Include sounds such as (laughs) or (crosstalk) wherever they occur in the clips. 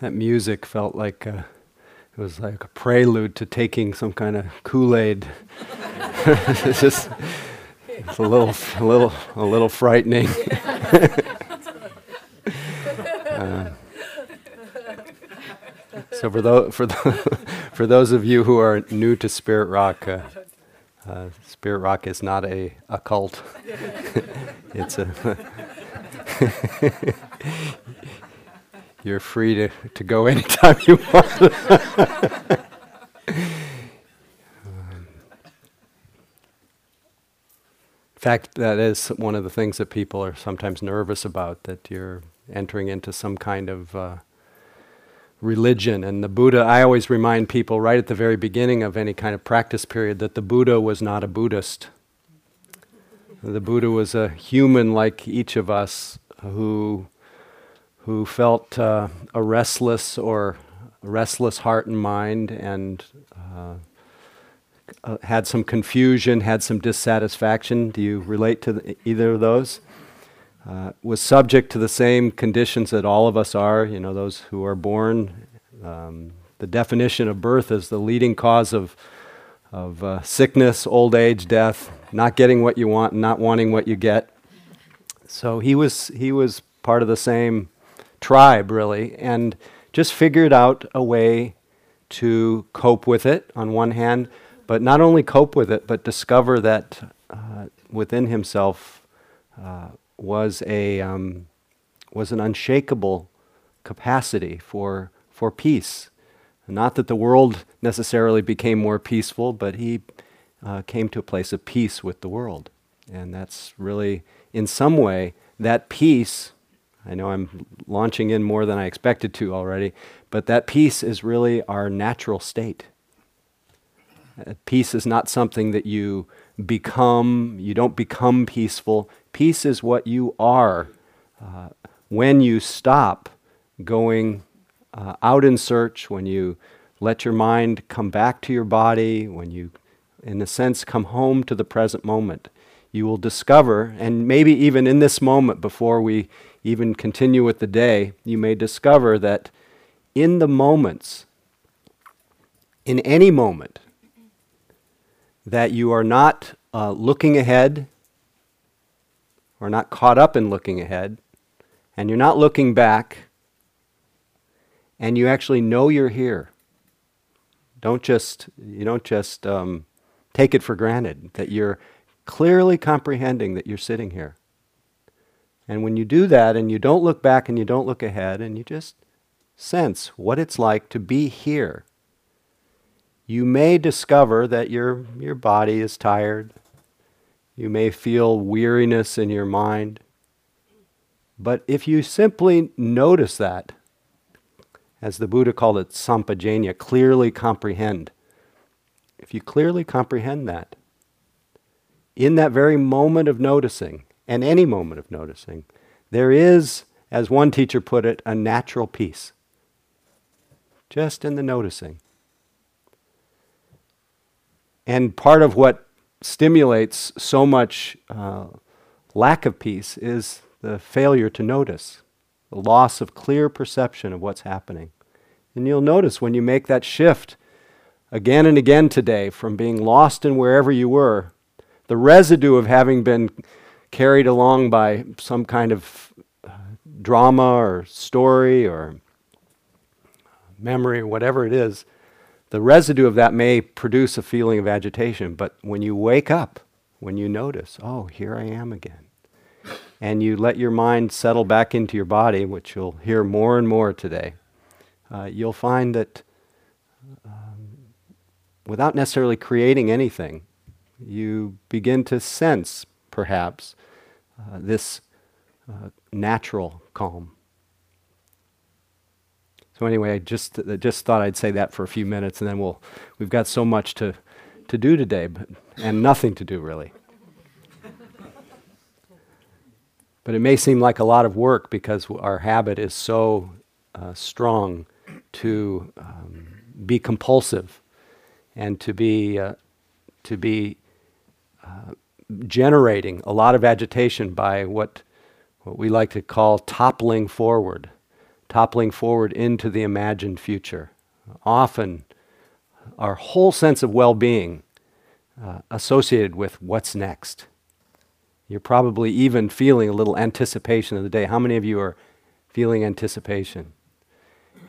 that music felt like uh, it was like a prelude to taking some kind of Kool-Aid. (laughs) it's just it's a little, a little, a little frightening. (laughs) uh, so for those for, the, (laughs) for those of you who are new to Spirit Rock, uh, uh, Spirit Rock is not a, a cult. it's a you're free to, to go (laughs) anytime you want. (laughs) in fact, that is one of the things that people are sometimes nervous about that you're entering into some kind of uh, religion. And the Buddha, I always remind people right at the very beginning of any kind of practice period that the Buddha was not a Buddhist. The Buddha was a human like each of us who who felt uh, a restless or restless heart and mind and uh, uh, had some confusion, had some dissatisfaction. Do you relate to the, either of those? Uh, was subject to the same conditions that all of us are, you know, those who are born. Um, the definition of birth is the leading cause of, of uh, sickness, old age, death, not getting what you want, not wanting what you get. So he was, he was part of the same tribe, really, and just figured out a way to cope with it on one hand, but not only cope with it, but discover that uh, within himself uh, was a um, was an unshakable capacity for for peace. Not that the world necessarily became more peaceful, but he uh, came to a place of peace with the world, and that's really, in some way, that peace I know I'm launching in more than I expected to already, but that peace is really our natural state. Uh, peace is not something that you become, you don't become peaceful. Peace is what you are uh, when you stop going uh, out in search, when you let your mind come back to your body, when you, in a sense, come home to the present moment. You will discover, and maybe even in this moment before we even continue with the day, you may discover that in the moments, in any moment, that you are not uh, looking ahead or not caught up in looking ahead, and you're not looking back, and you actually know you're here. Don't just you don't just um, take it for granted that you're clearly comprehending that you're sitting here. And when you do that and you don't look back and you don't look ahead and you just sense what it's like to be here, you may discover that your, your body is tired. You may feel weariness in your mind. But if you simply notice that, as the Buddha called it, sampajanya, clearly comprehend, if you clearly comprehend that, in that very moment of noticing, and any moment of noticing, there is, as one teacher put it, a natural peace. Just in the noticing. And part of what stimulates so much uh, lack of peace is the failure to notice, the loss of clear perception of what's happening. And you'll notice when you make that shift again and again today from being lost in wherever you were, the residue of having been carried along by some kind of uh, drama or story or memory, or whatever it is, the residue of that may produce a feeling of agitation. But when you wake up, when you notice, oh, here I am again, and you let your mind settle back into your body, which you'll hear more and more today, uh, you'll find that um, without necessarily creating anything, you begin to sense, perhaps, uh, this uh, natural calm. So anyway, I just just thought I'd say that for a few minutes, and then we'll we've got so much to to do today, but and nothing to do really. but it may seem like a lot of work because our habit is so uh, strong to um, be compulsive and to be uh, to be generating a lot of agitation by what, what we like to call toppling forward. toppling forward into the imagined future. Often, our whole sense of well being uh, associated with what's next. You're probably even feeling a little anticipation of the day. How many of you are feeling anticipation?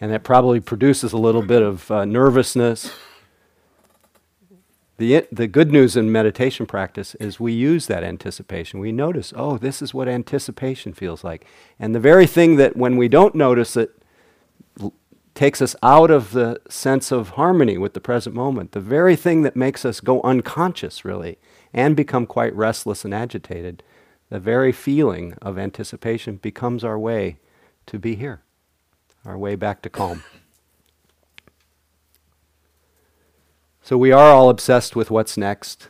And that probably produces a little bit of uh, nervousness. The, the good news in meditation practice is we use that anticipation. We notice, oh, this is what anticipation feels like. And the very thing that when we don't notice it l- takes us out of the sense of harmony with the present moment, the very thing that makes us go unconscious, really, and become quite restless and agitated, the very feeling of anticipation becomes our way to be here, our way back to calm. So we are all obsessed with what's next.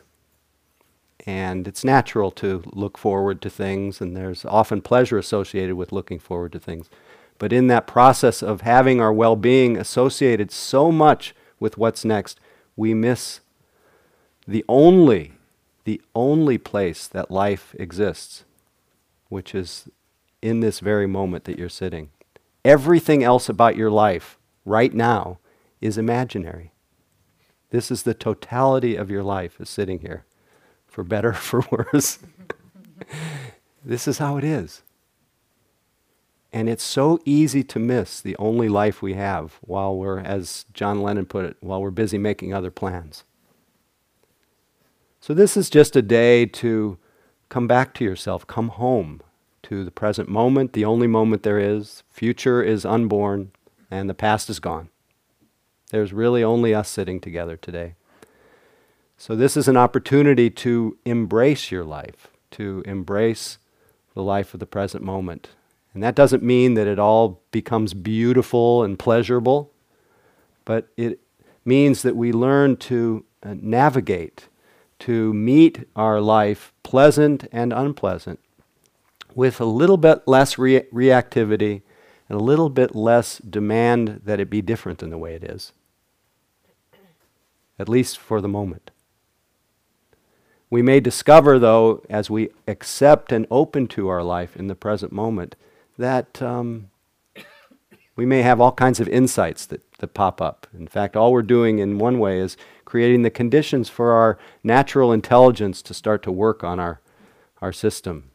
And it's natural to look forward to things, and there's often pleasure associated with looking forward to things. But in that process of having our well being associated so much with what's next, we miss the only, the only place that life exists, which is in this very moment that you're sitting. Everything else about your life right now is imaginary. This is the totality of your life is sitting here, for better, for worse. (laughs) this is how it is. And it's so easy to miss the only life we have while we're, as John Lennon put it, while we're busy making other plans. So, this is just a day to come back to yourself, come home to the present moment, the only moment there is. Future is unborn, and the past is gone. There's really only us sitting together today. So, this is an opportunity to embrace your life, to embrace the life of the present moment. And that doesn't mean that it all becomes beautiful and pleasurable, but it means that we learn to uh, navigate, to meet our life, pleasant and unpleasant, with a little bit less re- reactivity and a little bit less demand that it be different than the way it is, at least for the moment. We may discover, though, as we accept and open to our life in the present moment, that um, we may have all kinds of insights that, that pop up. In fact, all we're doing in one way is creating the conditions for our natural intelligence to start to work on our, our system.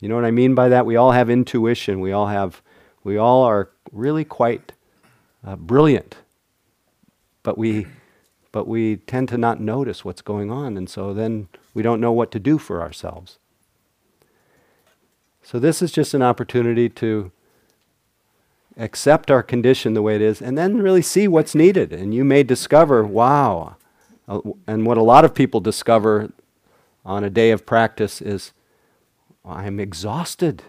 You know what I mean by that? We all have intuition. We all have, we all are really quite uh, brilliant, but we, but we tend to not notice what's going on, and so then we don't know what to do for ourselves. So this is just an opportunity to accept our condition the way it is, and then really see what's needed. And you may discover, wow, uh, and what a lot of people discover on a day of practice is I'm exhausted.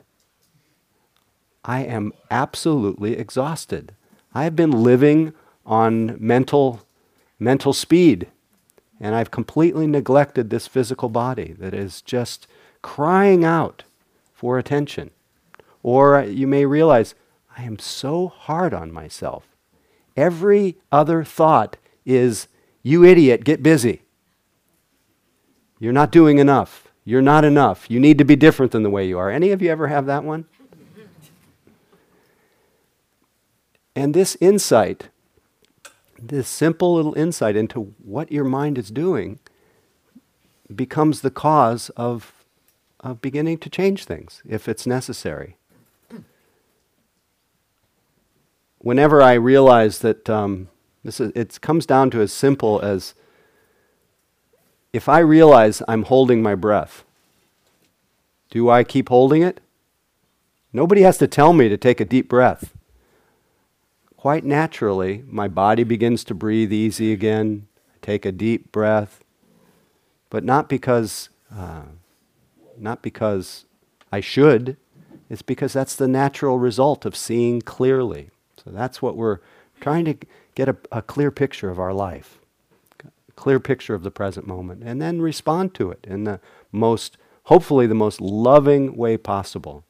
I am absolutely exhausted. I have been living on mental, mental speed, and I've completely neglected this physical body that is just crying out for attention. Or you may realize, I am so hard on myself. Every other thought is, you idiot, get busy. You're not doing enough. You're not enough. You need to be different than the way you are. Any of you ever have that one? And this insight, this simple little insight into what your mind is doing, becomes the cause of, of beginning to change things if it's necessary. Whenever I realize that um, this is, it comes down to as simple as if I realize I'm holding my breath, do I keep holding it? Nobody has to tell me to take a deep breath. Quite naturally, my body begins to breathe easy again. Take a deep breath, but not because, uh, not because I should. It's because that's the natural result of seeing clearly. So that's what we're trying to get a, a clear picture of our life clear picture of the present moment, and then respond to it in the most, hopefully, the most loving way possible.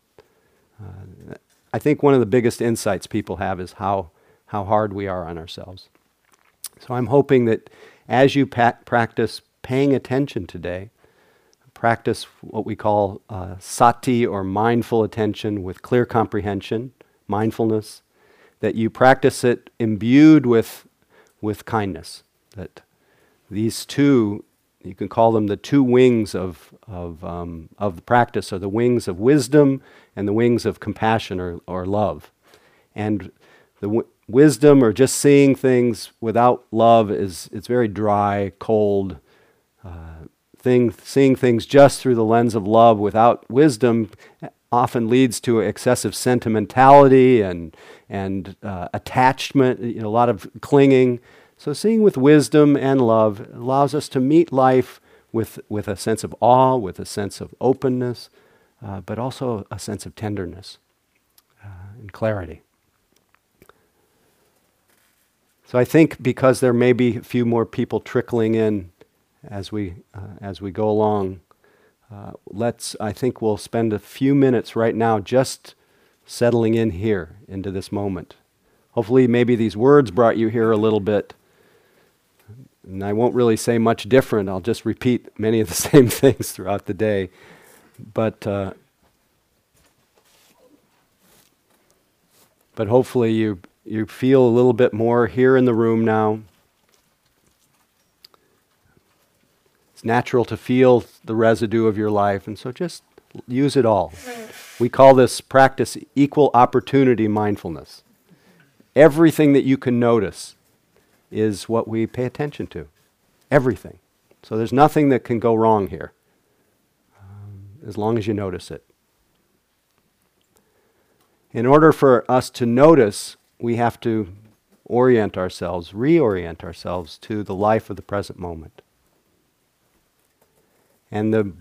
Uh, I think one of the biggest insights people have is how, how hard we are on ourselves. So I'm hoping that as you pa- practice paying attention today, practice what we call uh, sati or mindful attention with clear comprehension, mindfulness, that you practice it imbued with, with kindness. That these two, you can call them the two wings of, of, um, of the practice, are the wings of wisdom and the wings of compassion or, or love. And the wisdom or just seeing things without love is it's very dry, cold. Uh, thing, seeing things just through the lens of love without wisdom often leads to excessive sentimentality and and uh, attachment, you know, a lot of clinging. So seeing with wisdom and love allows us to meet life with with a sense of awe, with a sense of openness, uh, but also a sense of tenderness uh, and clarity. So I think because there may be a few more people trickling in as we uh, as we go along, uh, let's. I think we'll spend a few minutes right now just settling in here into this moment. Hopefully, maybe these words brought you here a little bit. And I won't really say much different. I'll just repeat many of the (laughs) same things throughout the day. But uh, but hopefully you you feel a little bit more here in the room now. It's natural to feel the residue of your life, and so just use it all. We call this practice equal opportunity mindfulness. Everything that you can notice is what we pay attention to. Everything. So there's nothing that can go wrong here, um, as long as you notice it. In order for us to notice we have to orient ourselves, reorient ourselves to the life of the present moment. And the,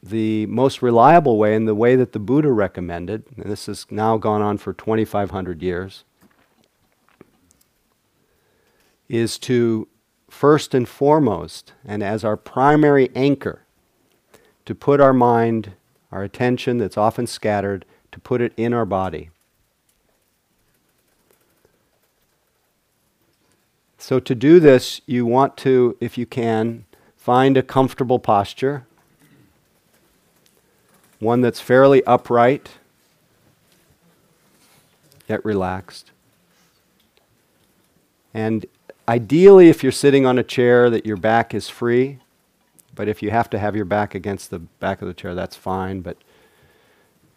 the most reliable way, and the way that the Buddha recommended, and this has now gone on for 2,500 years, is to first and foremost, and as our primary anchor, to put our mind, our attention that's often scattered, to put it in our body. So, to do this, you want to, if you can, find a comfortable posture, one that's fairly upright, yet relaxed. And ideally, if you're sitting on a chair, that your back is free. But if you have to have your back against the back of the chair, that's fine. But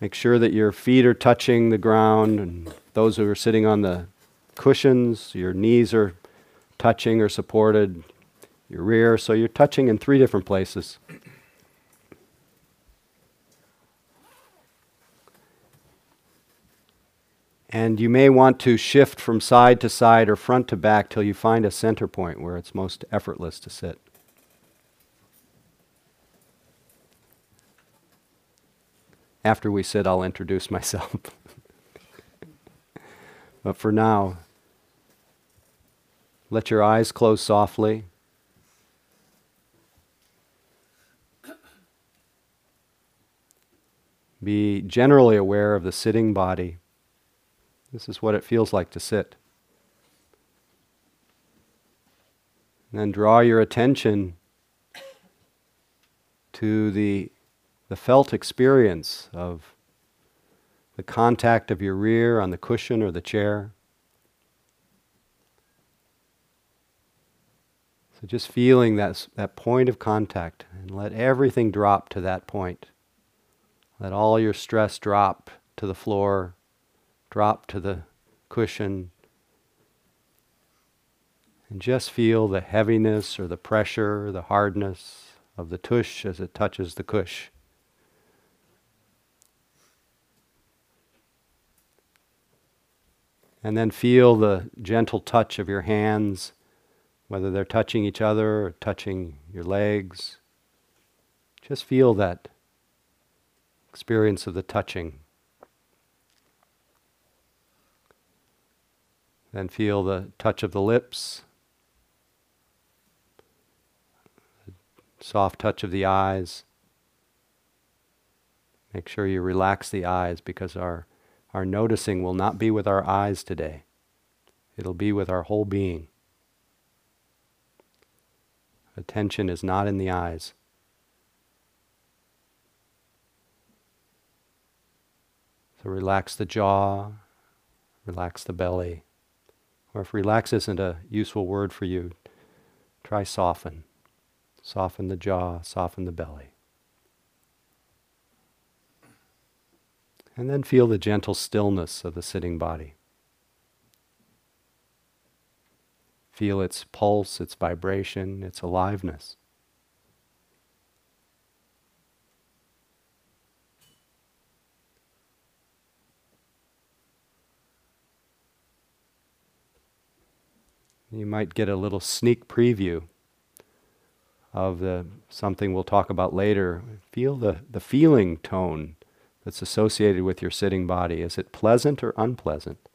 make sure that your feet are touching the ground, and those who are sitting on the cushions, your knees are touching or supported, your rear. So you're touching in three different places. And you may want to shift from side to side or front to back till you find a center point where it's most effortless to sit. After we sit, I'll introduce (laughs) myself. but for now, let your eyes close softly. Be generally aware of the sitting body. This is what it feels like to sit. And then draw your attention to the, the felt experience of the contact of your rear on the cushion or the chair. So just feeling that, that point of contact and let everything drop to that point. Let all your stress drop to the floor, drop to the cushion, and just feel the heaviness or the pressure, the hardness of the tush as it touches the cush. And then feel the gentle touch of your hands whether they're touching each other or touching your legs. Just feel that experience of the touching. Then feel the touch of the lips, the soft touch of the eyes. Make sure you relax the eyes because our, our noticing will not be with our eyes today. It'll be with our whole being. Attention is not in the eyes. So relax the jaw, relax the belly. Or if relax isn't a useful word for you, try soften. Soften the jaw, soften the belly. And then feel the gentle stillness of the sitting body. Feel its pulse, its vibration, its aliveness. You might get a little sneak preview of the something we'll talk about later. Feel the, the feeling tone that's associated with your sitting body. Is it pleasant or unpleasant?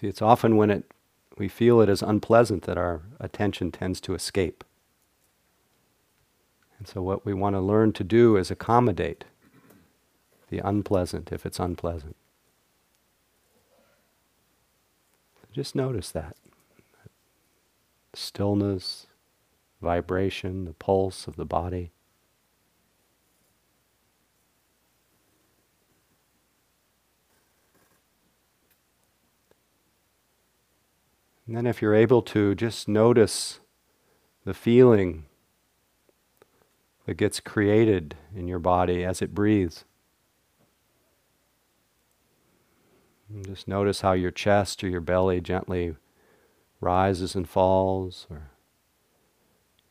See, it's often when it, we feel it as unpleasant that our attention tends to escape. And so, what we want to learn to do is accommodate the unpleasant if it's unpleasant. Just notice that. Stillness, vibration, the pulse of the body. And then, if you're able to, just notice the feeling that gets created in your body as it breathes. And just notice how your chest or your belly gently rises and falls, or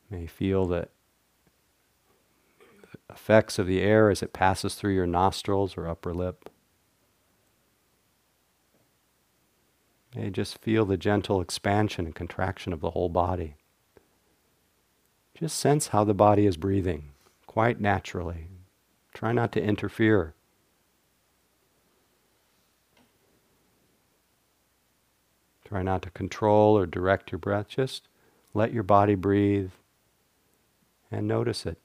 may feel the effects of the air as it passes through your nostrils or upper lip. May just feel the gentle expansion and contraction of the whole body. Just sense how the body is breathing, quite naturally. Try not to interfere. Try not to control or direct your breath. Just let your body breathe and notice it.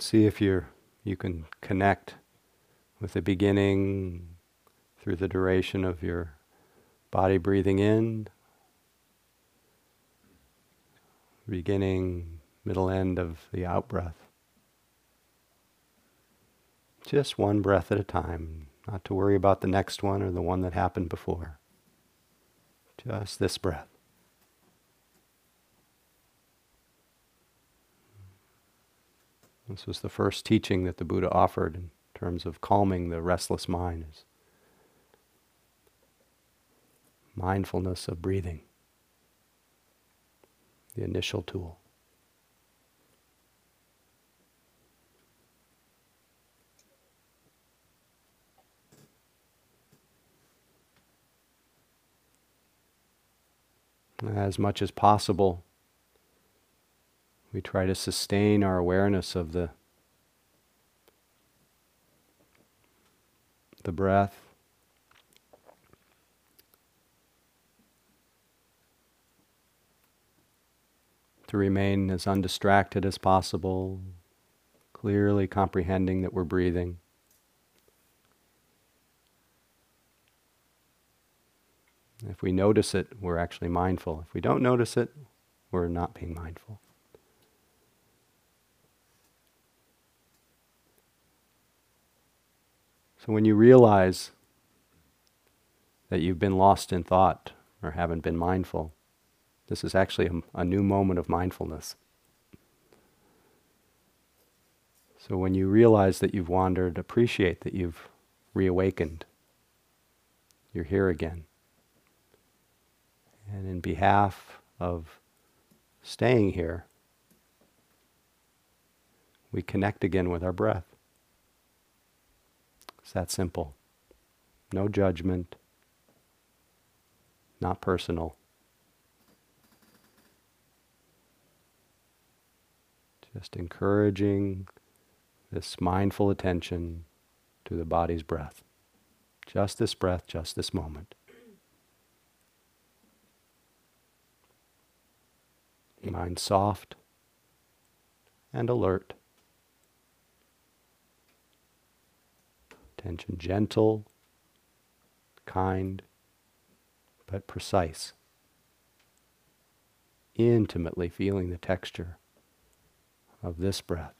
See if you're, you can connect with the beginning through the duration of your body breathing in, beginning, middle end of the out breath. Just one breath at a time, not to worry about the next one or the one that happened before. Just this breath. This was the first teaching that the Buddha offered in terms of calming the restless mind is mindfulness of breathing, the initial tool. As much as possible, we try to sustain our awareness of the the breath. To remain as undistracted as possible, clearly comprehending that we're breathing. If we notice it, we're actually mindful. If we don't notice it, we're not being mindful. So when you realize that you've been lost in thought or haven't been mindful, this is actually a, a new moment of mindfulness. So when you realize that you've wandered, appreciate that you've reawakened. You're here again. And in behalf of staying here, we connect again with our breath. It's that simple. No judgment, not personal. Just encouraging this mindful attention to the body's breath. Just this breath, just this moment. Mind soft and alert. Attention gentle, kind, but precise. Intimately feeling the texture of this breath.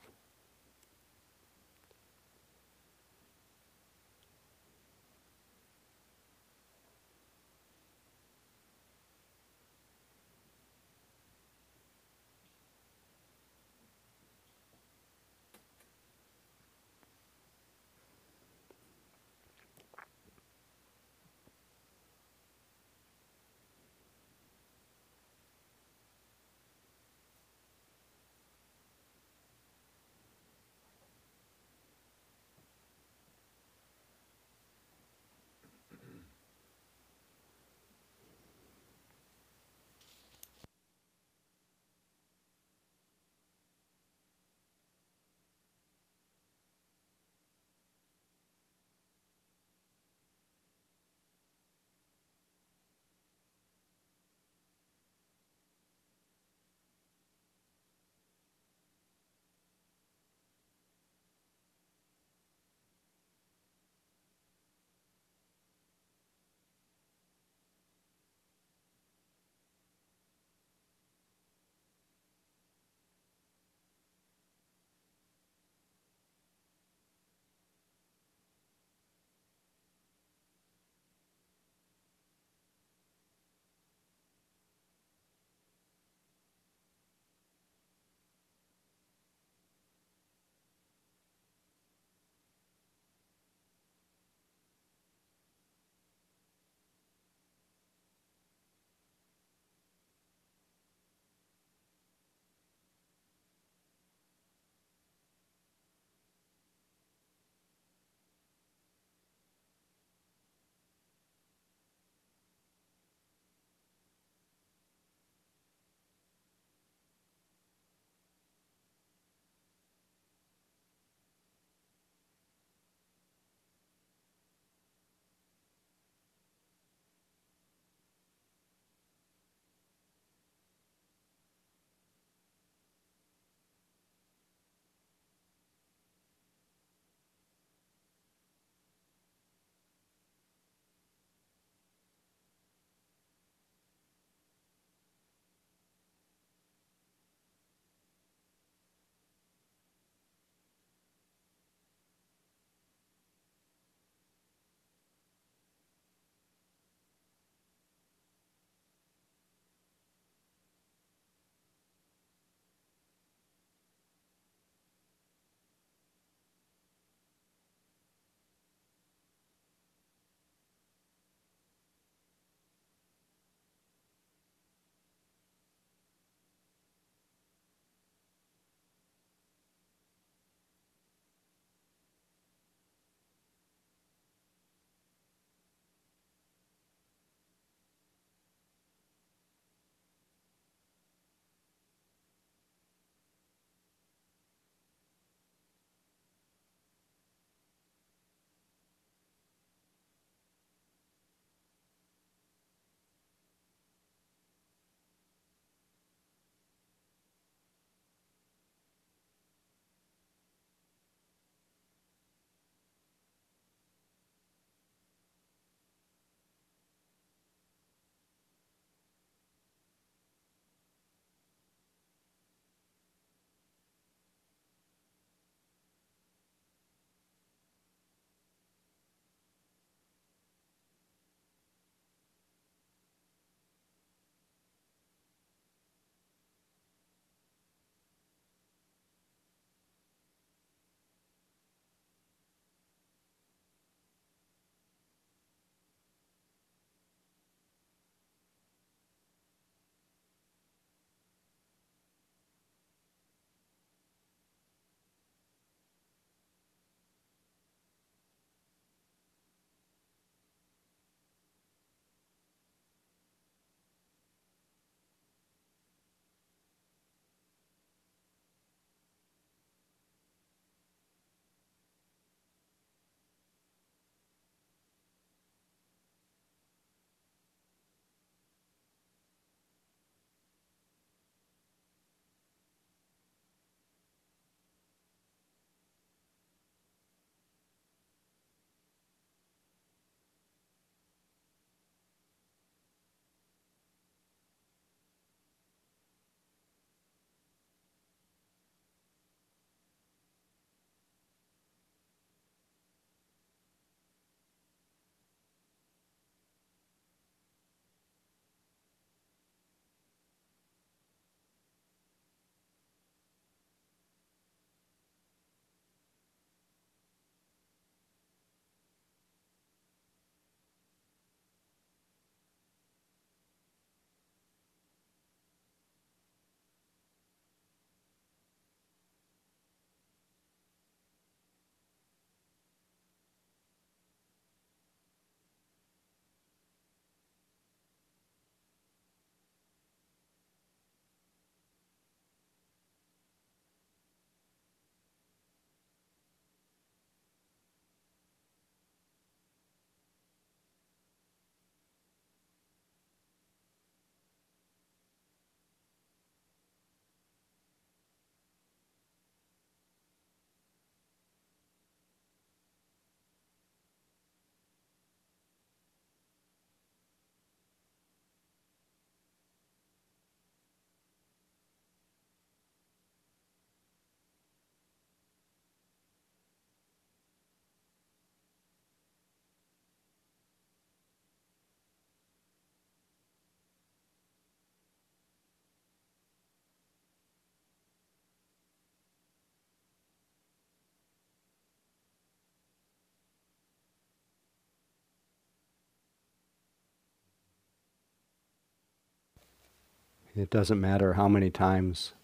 It doesn't matter how many times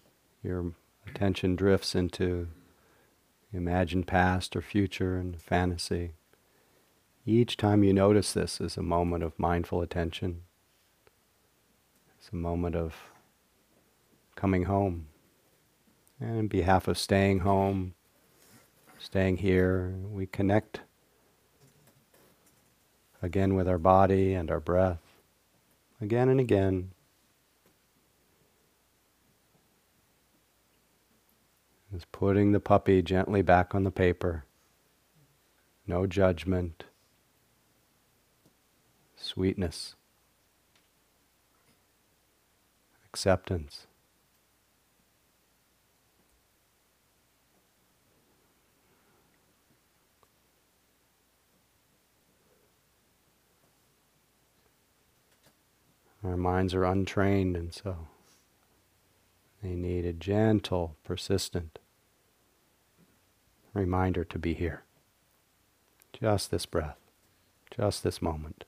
your attention drifts into imagined past or future and fantasy. Each time you notice this is a moment of mindful attention. It's a moment of coming home. And on behalf of staying home, staying here, we connect again with our body and our breath, again and again. Putting the puppy gently back on the paper. No judgment. Sweetness. Acceptance. Our minds are untrained, and so they need a gentle, persistent reminder to be here. Just this breath, just this moment.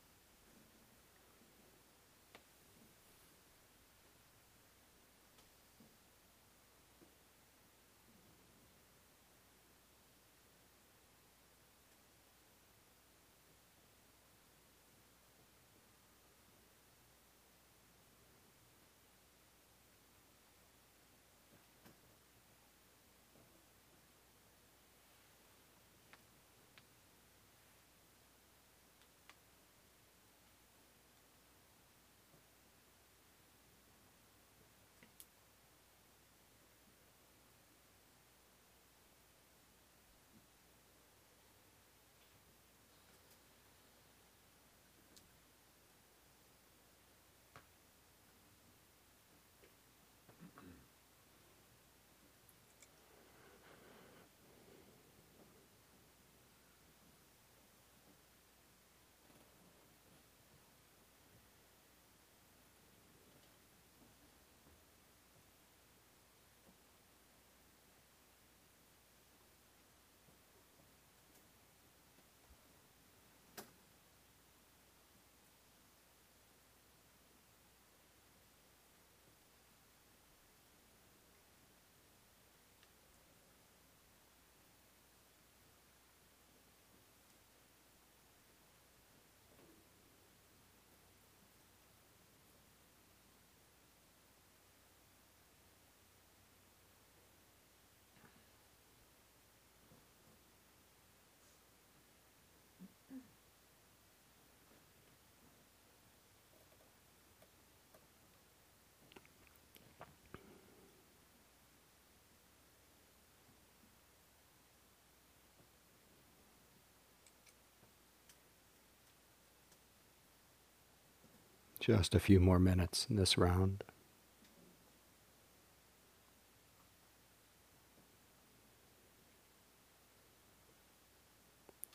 Just a few more minutes in this round.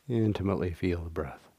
Intimately feel the breath.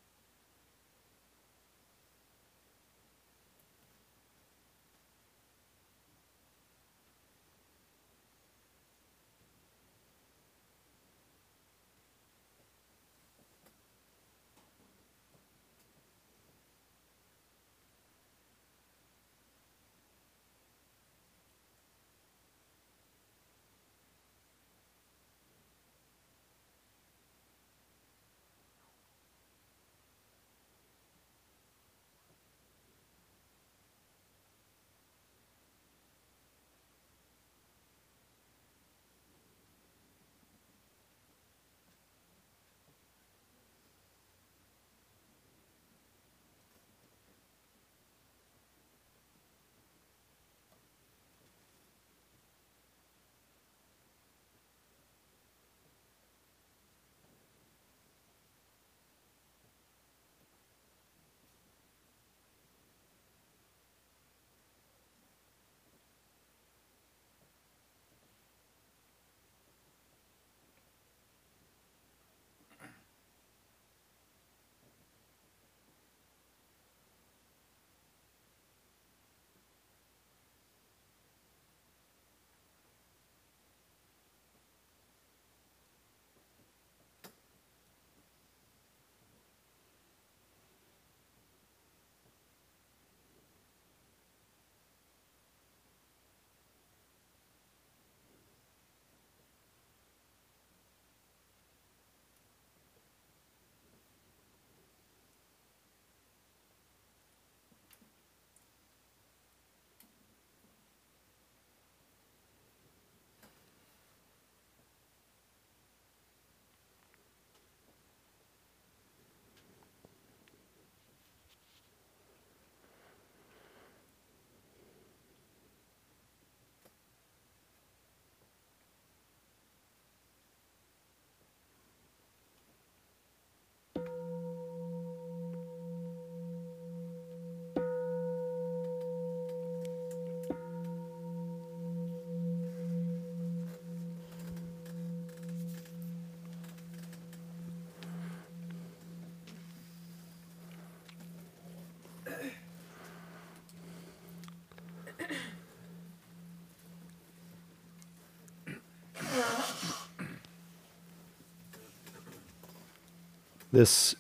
This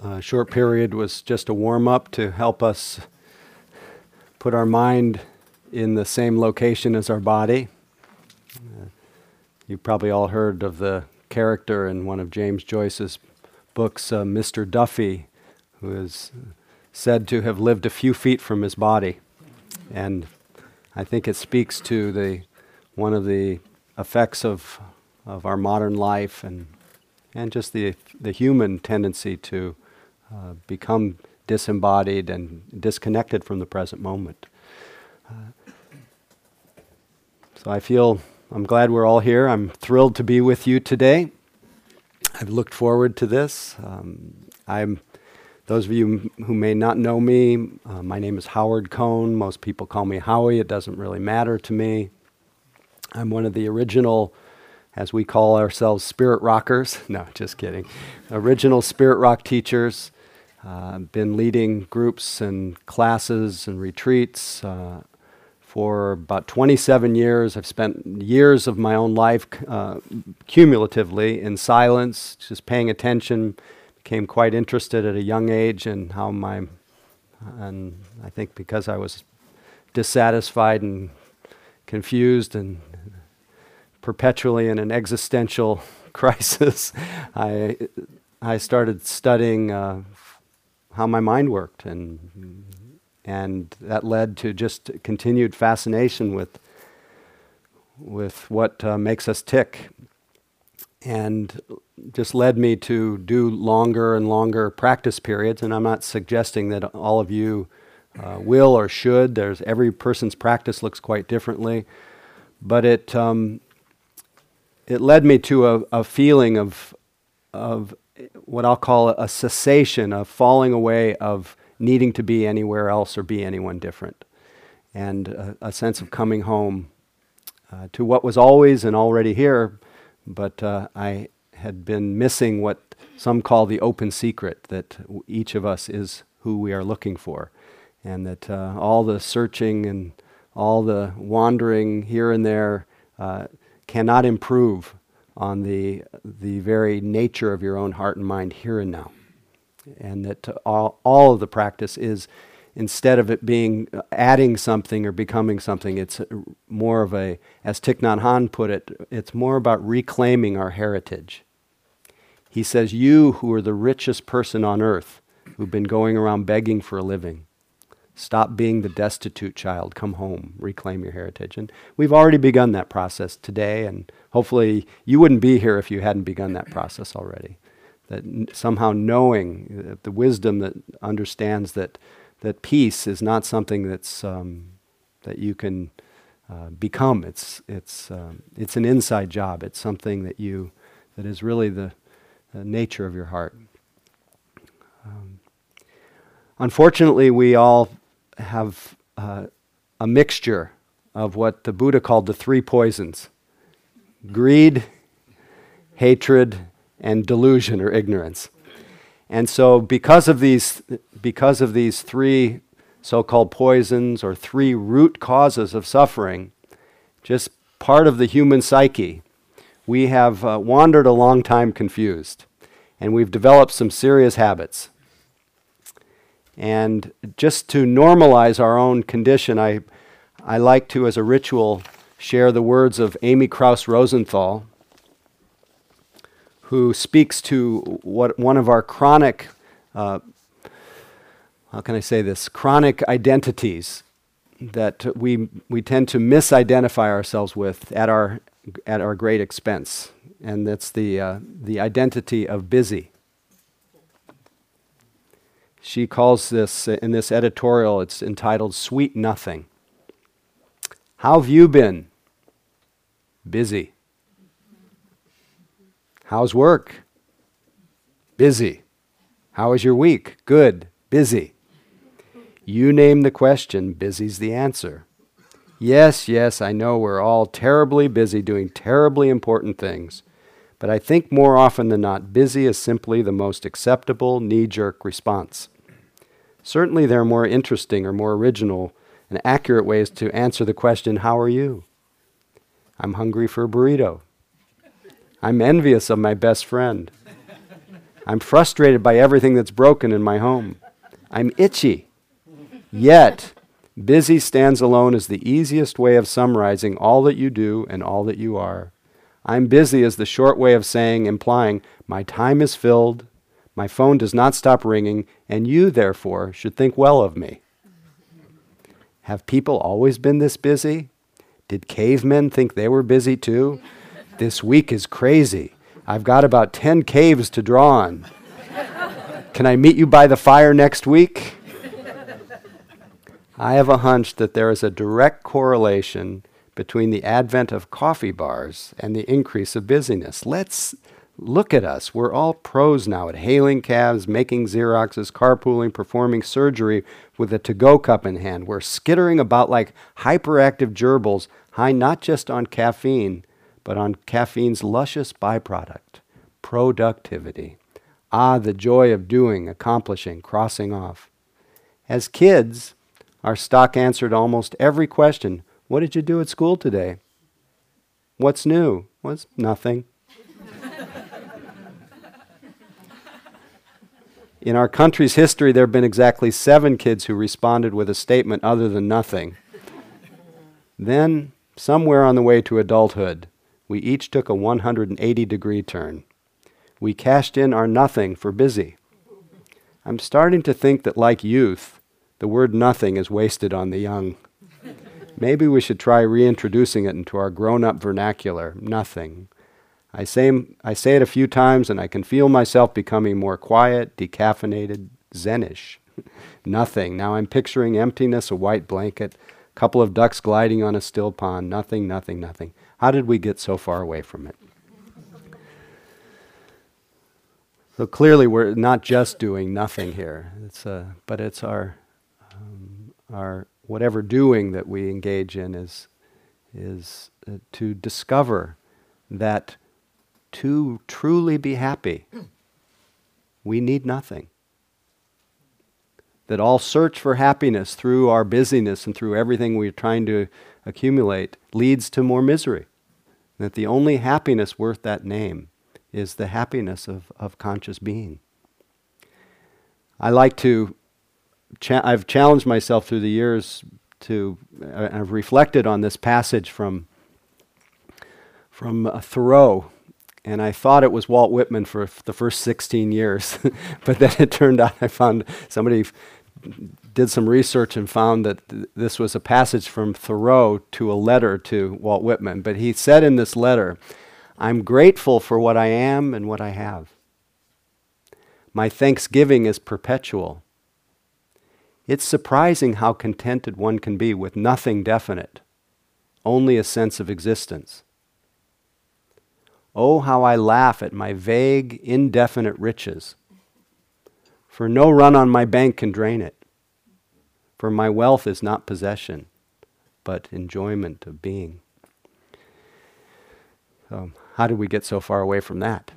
uh, short period was just a warm up to help us put our mind in the same location as our body. Uh, you've probably all heard of the character in one of James Joyce's books, uh, Mr. Duffy, who is said to have lived a few feet from his body. And I think it speaks to the, one of the effects of, of our modern life and, and just the, the human tendency to uh, become disembodied and disconnected from the present moment. Uh, so I feel I'm glad we're all here. I'm thrilled to be with you today. I've looked forward to this. Um, I'm those of you who may not know me, uh, my name is Howard Cohn. Most people call me Howie. It doesn't really matter to me. I'm one of the original, as we call ourselves, spirit rockers. (laughs) No, just kidding. Original spirit rock teachers. Uh, been leading groups and classes and retreats uh, for about 27 years. I've spent years of my own life uh, cumulatively in silence, just paying attention. Became quite interested at a young age in how my, and I think because I was dissatisfied and confused and perpetually in an existential (laughs) crisis, I, I started studying uh, how my mind worked and and that led to just continued fascination with with what uh, makes us tick and just led me to do longer and longer practice periods. And i'm not suggesting that all of you uh, will or should. There's every person's practice looks quite differently. But it um, it led me to a, a feeling of of what I'll call a cessation, a falling away of needing to be anywhere else or be anyone different, and a, a sense of coming home uh, to what was always and already here, but uh, I had been missing what some call the open secret that each of us is who we are looking for, and that uh, all the searching and all the wandering here and there uh, cannot improve on the, the very nature of your own heart and mind here and now and that all, all of the practice is instead of it being uh, adding something or becoming something, it's more of a, as Thich Nhat Hanh put it, it's more about reclaiming our heritage. He says, You who are the richest person on earth, who've been going around begging for a living, stop being the destitute child, come home, reclaim your heritage. And we've already begun that process today, and hopefully you wouldn't be here if you hadn't begun that process already that n- somehow knowing the wisdom that understands that that peace is not something that's um, that you can uh, become. It's it's um, it's an inside job. It's something that you that is really the, the nature of your heart. Um, unfortunately, we all have uh, a mixture of what the Buddha called the three poisons: greed, hatred, and delusion or ignorance. And so, because of these, because of these three so called poisons or three root causes of suffering, just part of the human psyche, we have uh, wandered a long time confused. And we've developed some serious habits. And just to normalize our own condition, I, I like to, as a ritual, share the words of Amy Krouse Rosenthal, who speaks to what one of our chronic, uh, how can I say this, chronic identities that we, we tend to misidentify ourselves with at our, at our great expense. And that's the, uh, the identity of busy. She calls this, uh, in this editorial, it's entitled Sweet Nothing. How have you been? Busy. How's work? Busy. How was your week? Good. Busy. You name the question, busy's the answer. Yes, yes, I know we're all terribly busy doing terribly important things. But I think more often than not, busy is simply the most acceptable knee jerk response. Certainly, there are more interesting or more original and accurate ways to answer the question, How are you? I'm hungry for a burrito. I'm envious of my best friend. I'm frustrated by everything that's broken in my home. I'm itchy. Yet, busy stands alone as the easiest way of summarizing all that you do and all that you are. I'm busy is the short way of saying, implying, my time is filled, my phone does not stop ringing, and you, therefore, should think well of me. Have people always been this busy? Did cavemen think they were busy too? This week is crazy. I've got about 10 caves to draw on. Can I meet you by the fire next week? I have a hunch that there is a direct correlation between the advent of coffee bars and the increase of busyness. Let's look at us. We're all pros now at hailing cabs, making Xeroxes, carpooling, performing surgery with a to go cup in hand. We're skittering about like hyperactive gerbils, high not just on caffeine, but on caffeine's luscious byproduct productivity. Ah, the joy of doing, accomplishing, crossing off. As kids, our stock answered almost every question what did you do at school today? What's new? What's nothing? In our country's history, there have been exactly seven kids who responded with a statement other than nothing. then, somewhere on the way to adulthood, we each took a 180 degree turn. We cashed in our nothing for busy. I'm starting to think that, like youth, the word nothing is wasted on the young. Maybe we should try reintroducing it into our grown up vernacular nothing. I say, I say it a few times and I can feel myself becoming more quiet, decaffeinated, zenish. (laughs) nothing. Now I'm picturing emptiness, a white blanket, a couple of ducks gliding on a still pond. Nothing, nothing, nothing. How did we get so far away from it? So clearly, we're not just doing nothing here. It's a, uh, but it's our, um, our whatever doing that we engage in is, is uh, to discover that to truly be happy, we need nothing. That all search for happiness through our busyness and through everything we're trying to accumulate leads to more misery. That the only happiness worth that name is the happiness of, of conscious being. I like to cha- I've challenged myself through the years to, uh, I've reflected on this passage from, from uh, Thoreau, and I thought it was Walt Whitman for f- the first 16 years. (laughs) but then it turned out I found somebody f- did some research and found that th- this was a passage from Thoreau to a letter to Walt Whitman. But he said in this letter, I'm grateful for what I am and what I have. My thanksgiving is perpetual. It's surprising how contented one can be with nothing definite, only a sense of existence. Oh, how I laugh at my vague, indefinite riches, for no run on my bank can drain it. For my wealth is not possession, but enjoyment of being. So, how did we get so far away from that?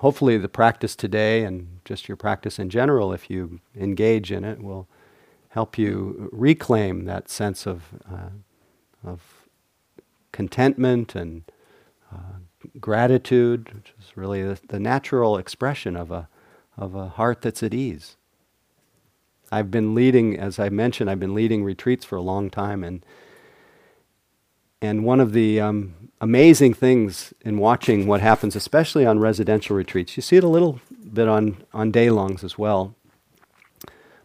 Hopefully the practice today and just your practice in general, if you engage in it, will help you reclaim that sense of, uh, of contentment and uh, gratitude, which is really the, the, natural expression of a, of a heart that's at ease. I've been leading, as I mentioned, I've been leading retreats for a long time, and and one of the um, amazing things in watching what happens, especially on residential retreats, you see it a little bit on, on day longs as well.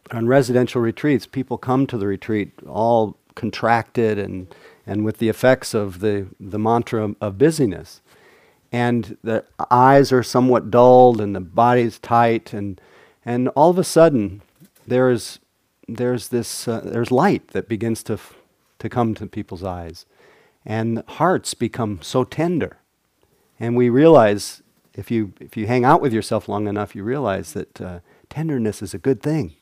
But on residential retreats, people come to the retreat all contracted and, and with the effects of the, the mantra of busyness. And the eyes are somewhat dulled and the body's tight, and, and all of a sudden, there's, there's this uh, there's light that begins to, f- to come to people's eyes and hearts become so tender. And we realize, if you, if you hang out with yourself long enough, you realize that uh, tenderness is a good thing.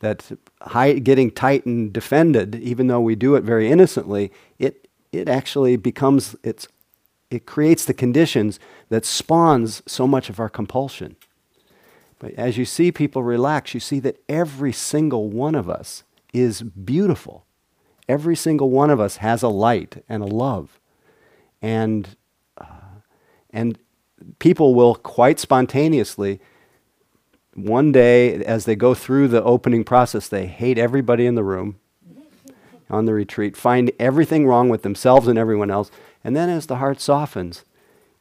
That high, getting tight and defended, even though we do it very innocently, it, it actually becomes, it's, it creates the conditions that spawns so much of our compulsion. But as you see people relax, you see that every single one of us is beautiful Every single one of us has a light and a love. And, uh, And people will quite spontaneously, one day as they go through the opening process, they hate everybody in the room (laughs) on the retreat, find everything wrong with themselves and everyone else. And then as the heart softens,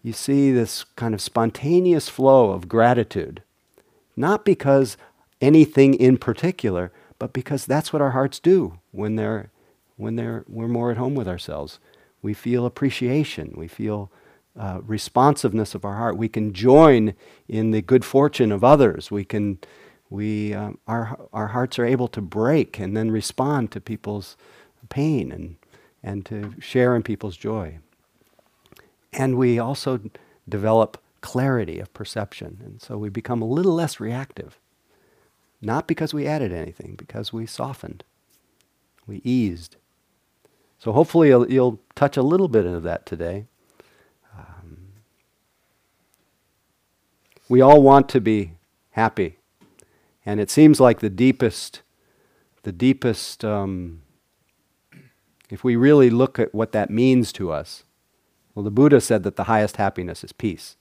you see this kind of spontaneous flow of gratitude. Not because anything in particular, but because that's what our hearts do when they're when they're we're more at home with ourselves. We feel appreciation. We feel uh, responsiveness of our heart. We can join in the good fortune of others. We can we um, our our hearts are able to break and then respond to people's pain and and to share in people's joy. And we also develop clarity of perception, and so we become a little less reactive. Not because we added anything, because we softened, we eased. So hopefully you'll, you'll touch a little bit of that today. Um, we all want to be happy, and it seems like the deepest, the deepest. Um, if we really look at what that means to us, well, the Buddha said that the highest happiness is peace.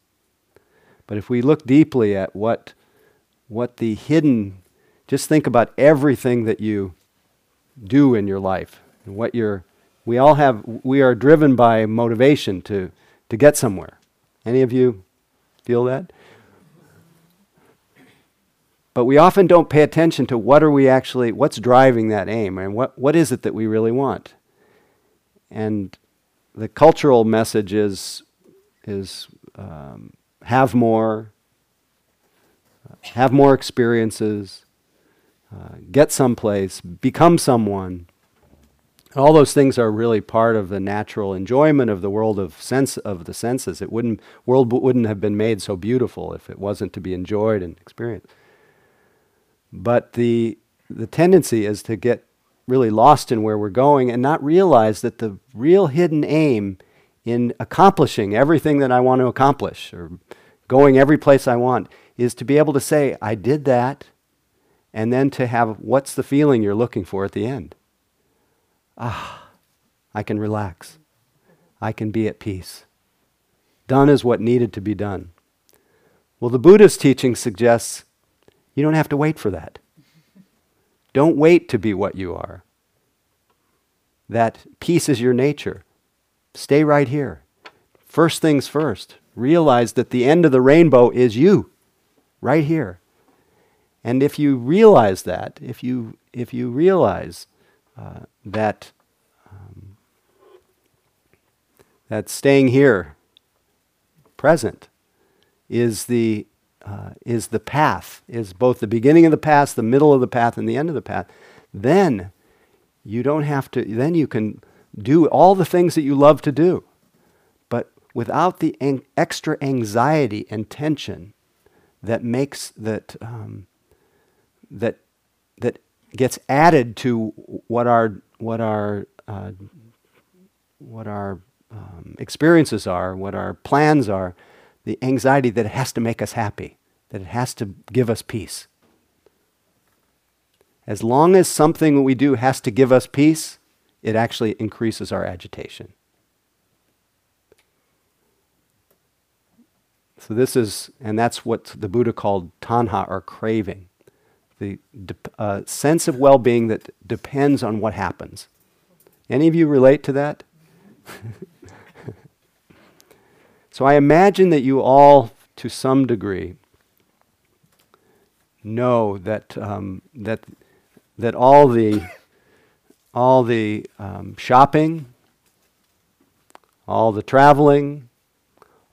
But if we look deeply at what, what the hidden just think about everything that you do in your life and what you're we all have we are driven by motivation to to get somewhere any of you feel that but we often don't pay attention to what are we actually what's driving that aim and what, what is it that we really want and the cultural message is is um, have more have more experiences uh, get someplace, become someone. All those things are really part of the natural enjoyment of the world of sense of the senses. It wouldn't world wouldn't have been made so beautiful if it wasn't to be enjoyed and experienced. But the the tendency is to get really lost in where we're going and not realize that the real hidden aim in accomplishing everything that I want to accomplish or going every place I want is to be able to say, I did that and then to have what's the feeling you're looking for at the end? Ah, I can relax. I can be at peace. Done is what needed to be done. Well, the Buddhist teaching suggests you don't have to wait for that. Don't wait to be what you are. That peace is your nature. Stay right here. First things first. Realize that the end of the rainbow is you, right here. And if you realize that, if you, if you realize uh, that, um, that staying here, present, is the, uh, is the path, is both the beginning of the path, the middle of the path, and the end of the path, then you don't have to, then you can do all the things that you love to do. But without the ang- extra anxiety and tension that makes that um, that that gets added to what our what our uh, what our um, experiences are, what our plans are, the anxiety that it has to make us happy, that it has to give us peace. As long as something we do has to give us peace, it actually increases our agitation. So, this is, and that's what the Buddha called tanha or craving the uh, sense of well being that depends on what happens. Any of you relate to that? (laughs) so I imagine that you all, to some degree, know that, um, that, that all the, all the um, shopping, all the traveling,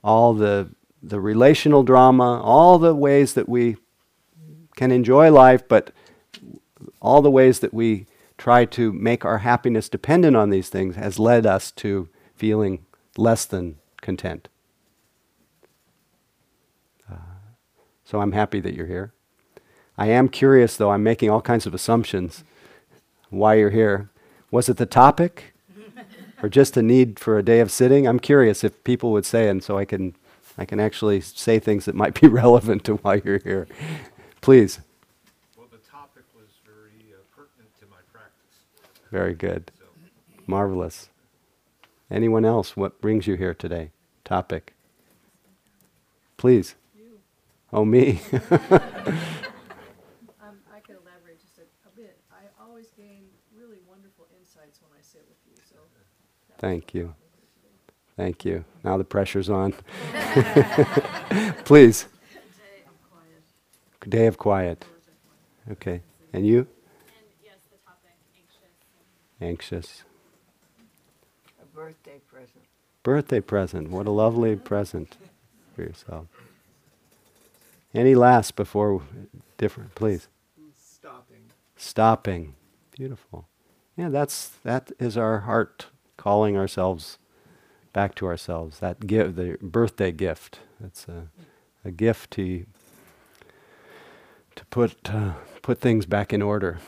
all the, the relational drama, all the ways that we can enjoy life, but all the ways that we try to make our happiness dependent on these things has led us to feeling less than content. Uh, so I'm happy that you're here. I am curious, though, I'm making all kinds of assumptions why you're here. Was it the topic? (laughs) or just a need for a day of sitting? I'm curious if people would say, and so I can, I can actually say things that might be (laughs) relevant to why you're here. Please. Well, the topic was very uh, pertinent to my practice. Very good. So. Marvelous. Anyone else? What brings you here today? Topic. Please. You. Oh, me. (laughs) Um, I can elaborate just a, a bit. I always gain really wonderful insights when I sit with you, so. Thank you. brought me here today. Thank you. Now the pressure's on. (laughs) Please. Today I'm quiet. Day of quiet. Words are quiet. Okay. And you? And yes, the topic, anxious. Anxious. A birthday present. Birthday present. What a lovely present for yourself. Any last before different, please? Stopping. Stopping. Beautiful. Yeah, that's that is our heart calling ourselves back to ourselves. That give the birthday gift. That's a, a gift to to put uh, put things back in order.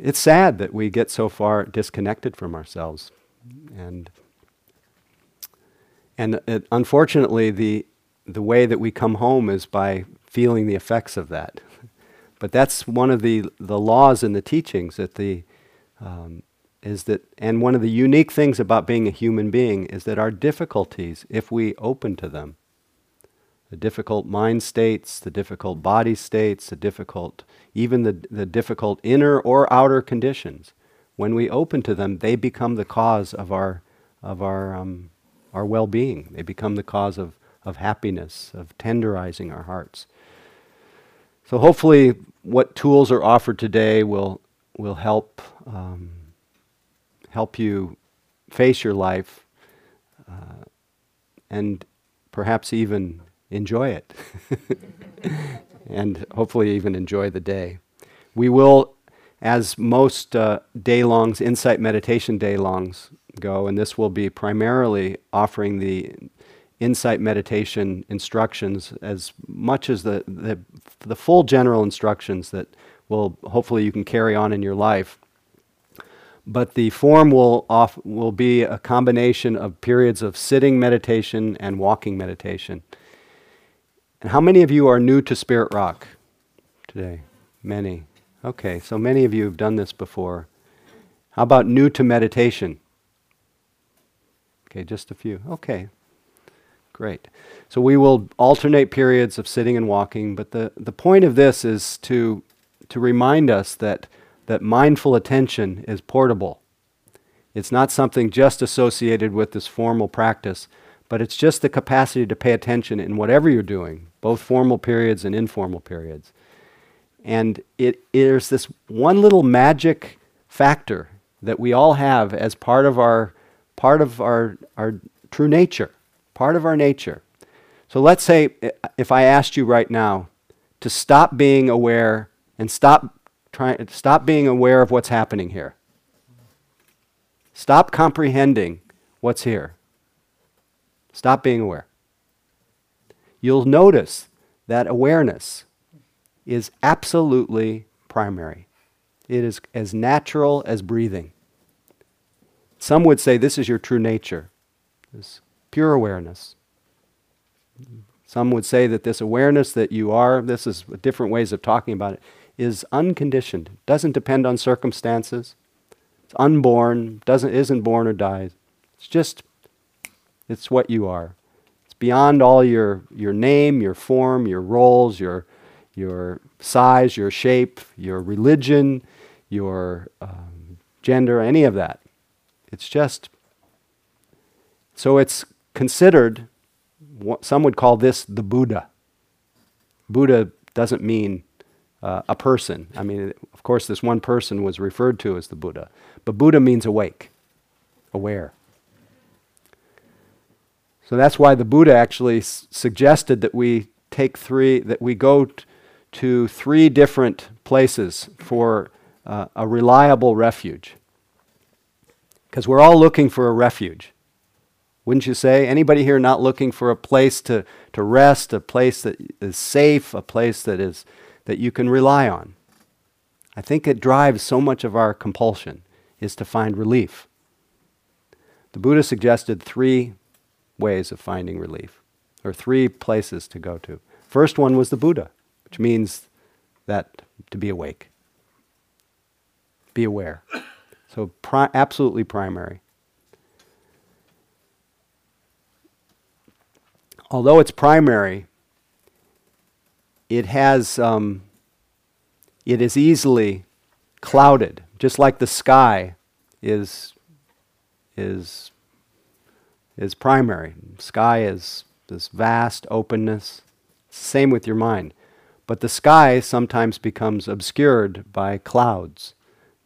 It's sad that we get so far disconnected from ourselves, and and it, unfortunately, the the way that we come home is by feeling the effects of that. But that's one of the, the laws in the teachings that the um, is that, and one of the unique things about being a human being is that our difficulties, if we open to them, the difficult mind states, the difficult body states, the difficult, even the, the difficult inner or outer conditions, when we open to them, they become the cause of our, of our, um, our well being. They become the cause of, of happiness, of tenderizing our hearts. So hopefully, what tools are offered today will will help um, help you face your life, uh, and perhaps even enjoy it, (laughs) and hopefully even enjoy the day. We will, as most uh, day longs, insight meditation day longs go, and this will be primarily offering the insight meditation instructions as much as the, the, the full general instructions that will hopefully you can carry on in your life. But the form will, off, will be a combination of periods of sitting meditation and walking meditation. And how many of you are new to Spirit Rock today? Many. Okay, so many of you have done this before. How about new to meditation? Okay, just a few. Okay, Great. So we will alternate periods of sitting and walking, but the, the point of this is to, to remind us that, that mindful attention is portable. It's not something just associated with this formal practice, but it's just the capacity to pay attention in whatever you're doing, both formal periods and informal periods. And it, there's this one little magic factor that we all have as part of our, part of our, our true nature part of our nature. So let's say eh, if I asked you right now to stop being aware and stop trying stop being aware of what's happening here. Stop comprehending what's here. Stop being aware. You'll notice that awareness is absolutely primary. It is as natural as breathing. Some would say this is your true nature. This pure awareness. Some would say that this awareness that you are, this is different ways of talking about it, is unconditioned. Doesn't depend on circumstances. It's unborn, doesn't isn't born or dies. It's just it's what you are. Beyond all your your name, your form, your roles, your your size, your shape, your religion, your um, gender, any of that. It's just so it's considered, some would call this the Buddha. Buddha doesn't mean uh, a person. I mean, of course, this one person was referred to as the Buddha, but Buddha means awake, aware. So that's why the Buddha actually s- suggested that we take three, that we go t- to three different places for uh, a reliable refuge. Because we're all looking for a refuge. Wouldn't you say? Anybody here not looking for a place to, to rest, a place that is safe, a place that is that you can rely on? I think it drives so much of our compulsion is to find relief. The Buddha suggested three ways of finding relief, or three places to go to. First one was the Buddha, which means that to be awake, be aware. So, pri- absolutely primary. Although it's primary, it has um, it is easily clouded, just like the sky is is is primary. Sky is this vast openness. Same with your mind. But the sky sometimes becomes obscured by clouds,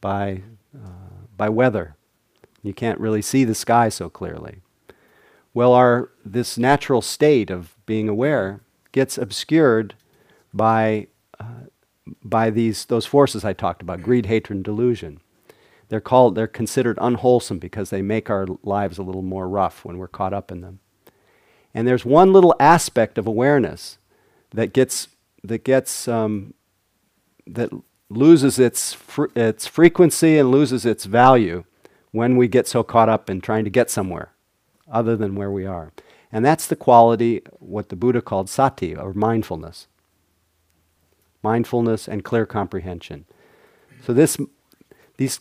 by, uh, by weather. You can't really see the sky so clearly. Well, our, this natural state of being aware gets obscured by, uh, by these, those forces I talked about greed, hatred, and delusion. They're, called, they're considered unwholesome because they make our lives a little more rough when we're caught up in them. And there's one little aspect of awareness that gets that gets um, that loses its fr- its frequency and loses its value when we get so caught up in trying to get somewhere other than where we are. And that's the quality what the Buddha called sati or mindfulness. Mindfulness and clear comprehension. So this these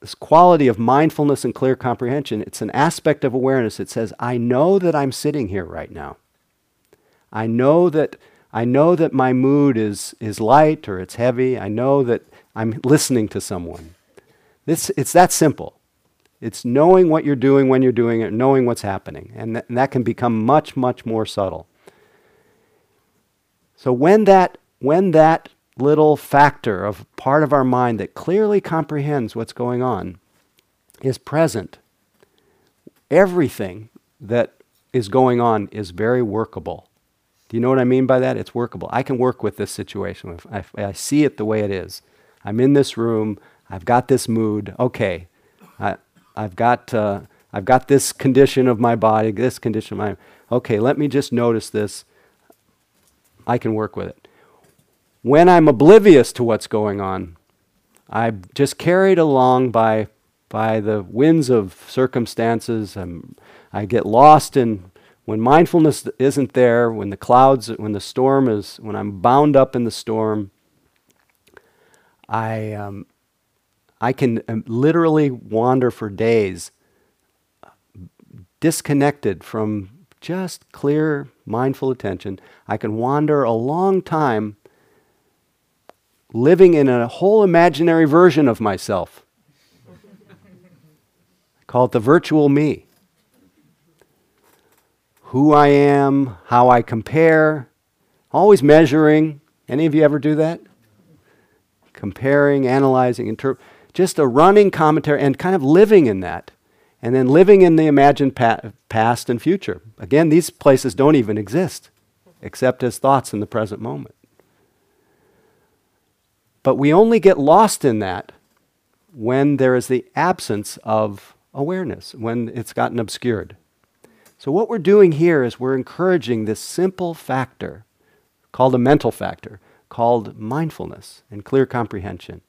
this quality of mindfulness and clear comprehension, it's an aspect of awareness. It says, I know that I'm sitting here right now. I know that I know that my mood is, is light or it's heavy. I know that I'm listening to someone. This, it's that simple. It's knowing what you're doing when you're doing it, knowing what's happening. And, th- and that can become much, much more subtle. So when that, when that little factor of part of our mind that clearly comprehends what's going on is present, everything that is going on is very workable. Do you know what I mean by that? It's workable. I can work with this situation. If I, if I see it the way it is. I'm in this room. I've got this mood. Okay, I, I've got uh, I've got this condition of my body. This condition of my. Okay, let me just notice this. I can work with it. When I'm oblivious to what's going on, I'm just carried along by by the winds of circumstances. I'm, I get lost in when mindfulness isn't there, when the clouds, when the storm is, when I'm bound up in the storm, I, um, I can um, literally wander for days disconnected from just clear, mindful attention. I can wander a long time living in a whole imaginary version of myself. Call it the virtual me who I am, how I compare, always measuring. Any of you ever do that? Comparing, analyzing, just a running commentary and kind of living in that. And then living in the imagined pa- past and future. Again, these places don't even exist except as thoughts in the present moment. But we only get lost in that when there is the absence of awareness, when it's gotten obscured. So, what we're doing here is we're encouraging this simple factor called a mental factor, called mindfulness and clear comprehension,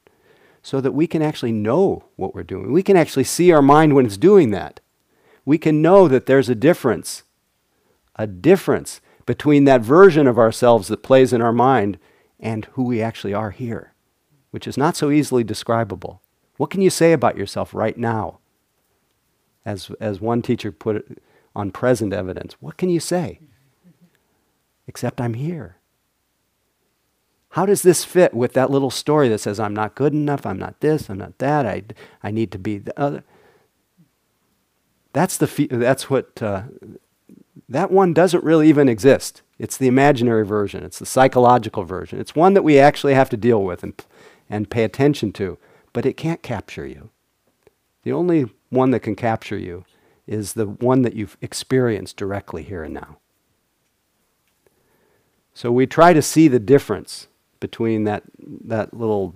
so that we can actually know what we're doing. We can actually see our mind when it's doing that. We can know that there's a difference, a difference between that version of ourselves that plays in our mind and who we actually are here, which is not so easily describable. What can you say about yourself right now? As, as one teacher put it, on present evidence. What can you say? Except I'm here. How does this fit with that little story that says, I'm not good enough, I'm not this, I'm not that, I, I need to be the other? That's, the that's what, uh, that one doesn't really even exist. It's the imaginary version, it's the psychological version. It's one that we actually have to deal with and, and pay attention to, but it can't capture you. The only one that can capture you is the one that you've experienced directly here and now. So we try to see the difference between that, that little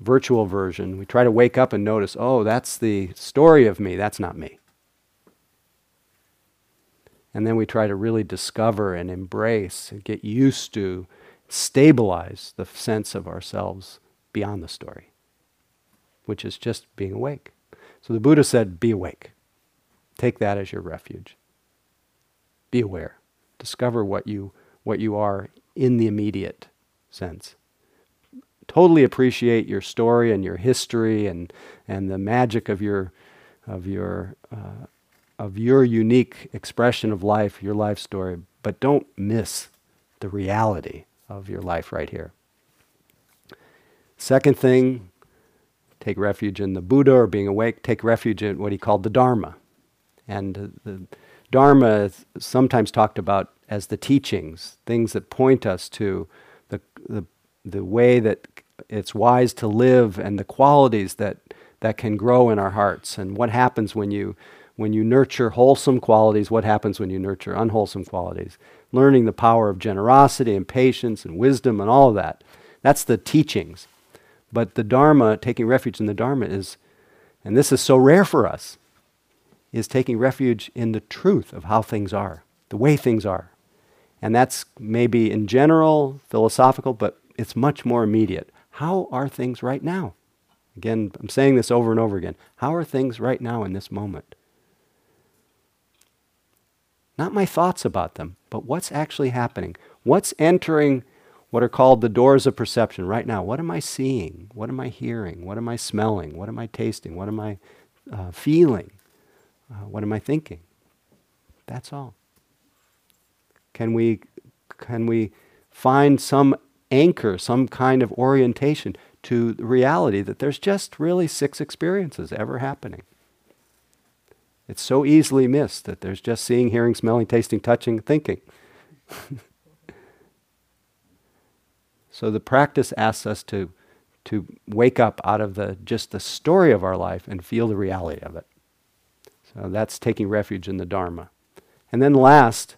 virtual version. We try to wake up and notice, oh, that's the story of me, that's not me. And then we try to really discover and embrace and get used to, stabilize the sense of ourselves beyond the story, which is just being awake. So the Buddha said, be awake. Take that as your refuge. Be aware. Discover what you, what you are in the immediate sense. Totally appreciate your story and your history and, and the magic of your, of, your, uh, of your unique expression of life, your life story, but don't miss the reality of your life right here. Second thing, take refuge in the Buddha or being awake, take refuge in what he called the Dharma. And the Dharma is sometimes talked about as the teachings, things that point us to the, the, the way that it's wise to live and the qualities that, that can grow in our hearts. And what happens when you, when you nurture wholesome qualities, what happens when you nurture unwholesome qualities. Learning the power of generosity and patience and wisdom and all of that. That's the teachings. But the Dharma, taking refuge in the Dharma, is, and this is so rare for us, is taking refuge in the truth of how things are, the way things are. And that's maybe in general, philosophical, but it's much more immediate. How are things right now? Again, I'm saying this over and over again. How are things right now in this moment? Not my thoughts about them, but what's actually happening. What's entering what are called the doors of perception right now. What am I seeing? What am I hearing? What am I smelling? What am I tasting? What am I uh, feeling? Uh, what am I thinking? That's all. Can we, can we find some anchor, some kind of orientation to the reality that there's just really six experiences ever happening? It's so easily missed that there's just seeing, hearing, smelling, tasting, touching, thinking. (laughs) So the practice asks us to, to wake up out of the, just the story of our life and feel the reality of it. So that's taking refuge in the Dharma. And then last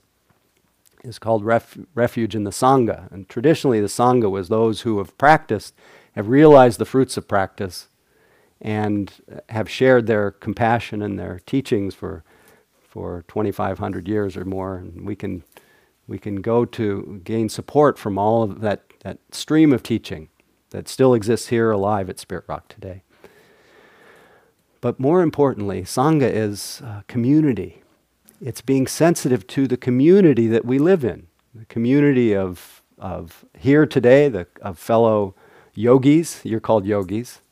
is called ref, refuge in the Sangha. And traditionally, the Sangha was those who have practiced, have realized the fruits of practice, and have shared their compassion and their teachings for, for 2,500 years or more. And we can, we can go to gain support from all of that that stream of teaching that still exists here alive at Spirit Rock today. But more importantly, Sangha is community. It's being sensitive to the community that we live in, the community of, of here today, the, of fellow yogis, you're called yogis,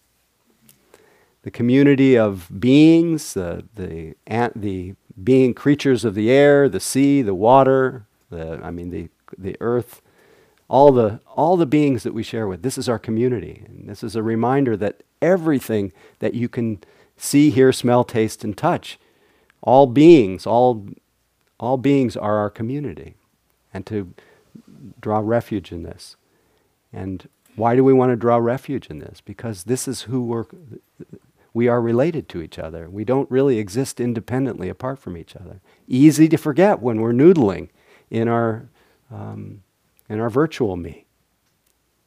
the community of beings, the, the, the being creatures of the air, the sea, the water, the, I mean, the, the earth, all the, all the beings that we share with. This is our community. And this is a reminder that everything that you can see, hear, smell, taste, and touch, all beings, all, all beings are our community. And to draw refuge in this. And why do we want to draw refuge in this? Because this is who we're, we are related to each other. We don't really exist independently apart from each other. Easy to forget when we're noodling in our um, in our virtual me.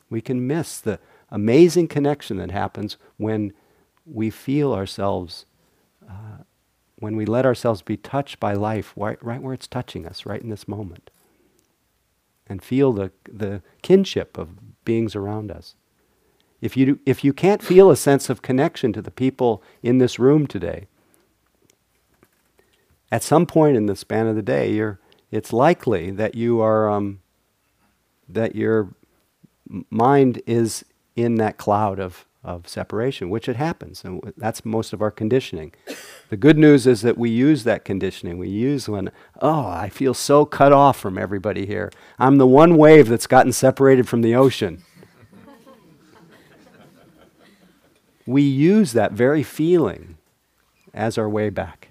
We can miss the amazing connection that happens when we feel ourselves, uh, when we let ourselves be touched by life right, right where it's touching us, right in this moment. And feel the, the kinship of beings around us. If you, if you can't feel a sense of connection to the people in this room today, at some point in the span of the day, you're, it's likely that you are um, that your mind is in that cloud of, of separation, which it happens. And that's most of our conditioning. The good news is that we use that conditioning. We use when, oh, I feel so cut off from everybody here. I'm the one wave that's gotten separated from the ocean. We use that very feeling as our way back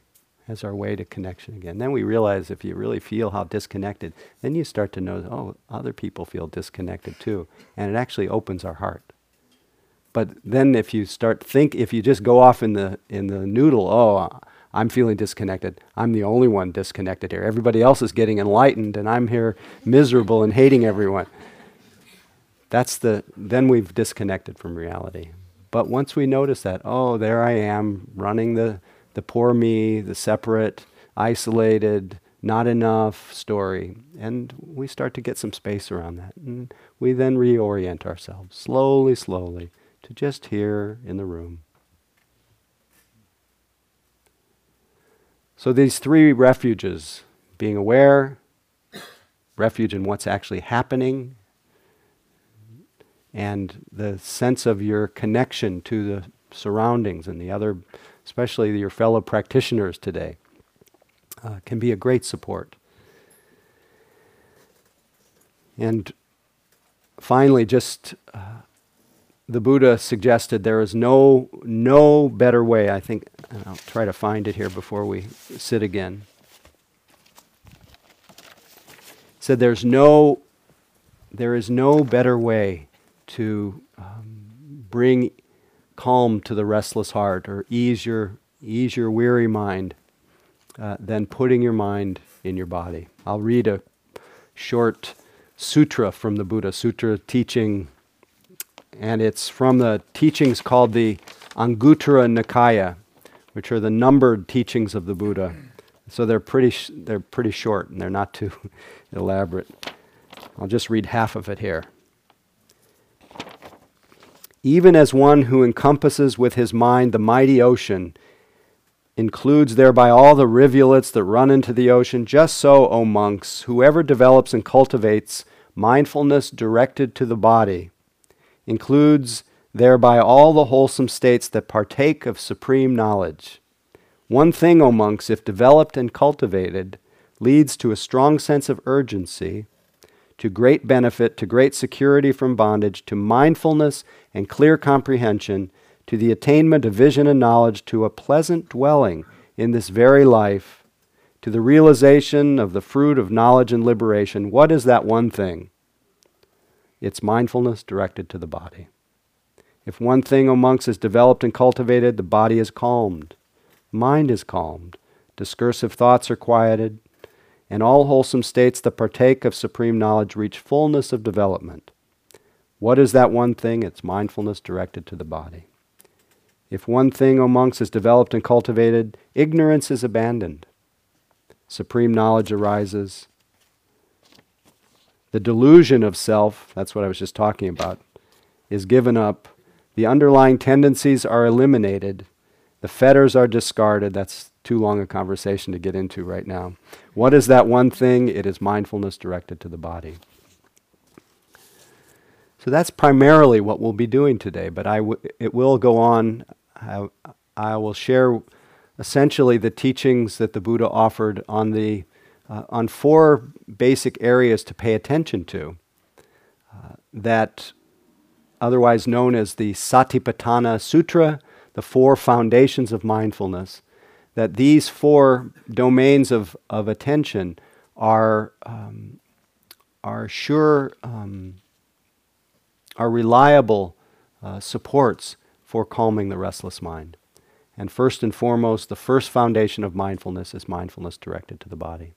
as our way to connection again. Then we realize if you really feel how disconnected, then you start to know, oh, other people feel disconnected too. And it actually opens our heart. But then if you start think, if you just go off in the, in the noodle, oh, I'm feeling disconnected. I'm the only one disconnected here. Everybody else is getting enlightened and I'm here miserable and hating everyone. That's the, then we've disconnected from reality. But once we notice that, oh, there I am running the, the poor me, the separate, isolated, not enough story. And we start to get some space around that. And we then reorient ourselves slowly, slowly to just here in the room. So these three refuges being aware, refuge in what's actually happening, and the sense of your connection to the surroundings and the other especially your fellow practitioners today, uh, can be a great support. And finally, just uh, the Buddha suggested there is no no better way. I think I'll try to find it here before we sit again. Said there's no there is no better way to um, bring calm to the restless heart or ease your ease your weary mind uh, than putting your mind in your body. I'll read a short sutra from the Buddha, sutra teaching, and it's from the teachings called the Anguttara Nikaya, which are the numbered teachings of the Buddha. So they're pretty, sh- they're pretty short and they're not too (laughs) elaborate. I'll just read half of it here. Even as one who encompasses with his mind the mighty ocean, includes thereby all the rivulets that run into the ocean, just so, O monks, whoever develops and cultivates mindfulness directed to the body, includes thereby all the wholesome states that partake of supreme knowledge. One thing, O monks, if developed and cultivated, leads to a strong sense of urgency, to great benefit, to great security from bondage, to mindfulness and clear comprehension, to the attainment of vision and knowledge, to a pleasant dwelling in this very life, to the realization of the fruit of knowledge and liberation. What is that one thing? It's mindfulness directed to the body. If one thing, O monks, is developed and cultivated, the body is calmed, mind is calmed, discursive thoughts are quieted, and all wholesome states that partake of supreme knowledge reach fullness of development. What is that one thing? It's mindfulness directed to the body. If one thing, O monks, is developed and cultivated, ignorance is abandoned. Supreme knowledge arises. The delusion of self, that's what I was just talking about, is given up. The underlying tendencies are eliminated. The fetters are discarded. That's too long a conversation to get into right now. What is that one thing? It is mindfulness directed to the body. So that's primarily what we'll be doing today, but I w- it will go on. I, I will share essentially the teachings that the Buddha offered on, the, uh, on four basic areas to pay attention to, uh, that otherwise known as the Satipatthana Sutra, the four foundations of mindfulness, that these four domains of, of attention are, um, are sure. Um, are reliable uh, supports for calming the restless mind. And first and foremost, the first foundation of mindfulness is mindfulness directed to the body.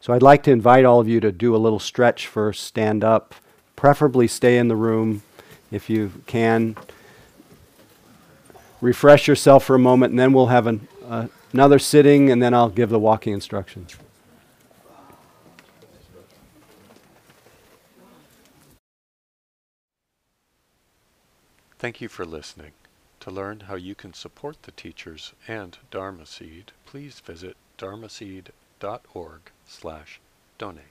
So I'd like to invite all of you to do a little stretch first, stand up, preferably stay in the room if you can. Refresh yourself for a moment, and then we'll have an, uh, another sitting, and then I'll give the walking instructions. Thank you for listening. To learn how you can support the teachers and Dharma Seed, please visit dharmaseed.org slash donate.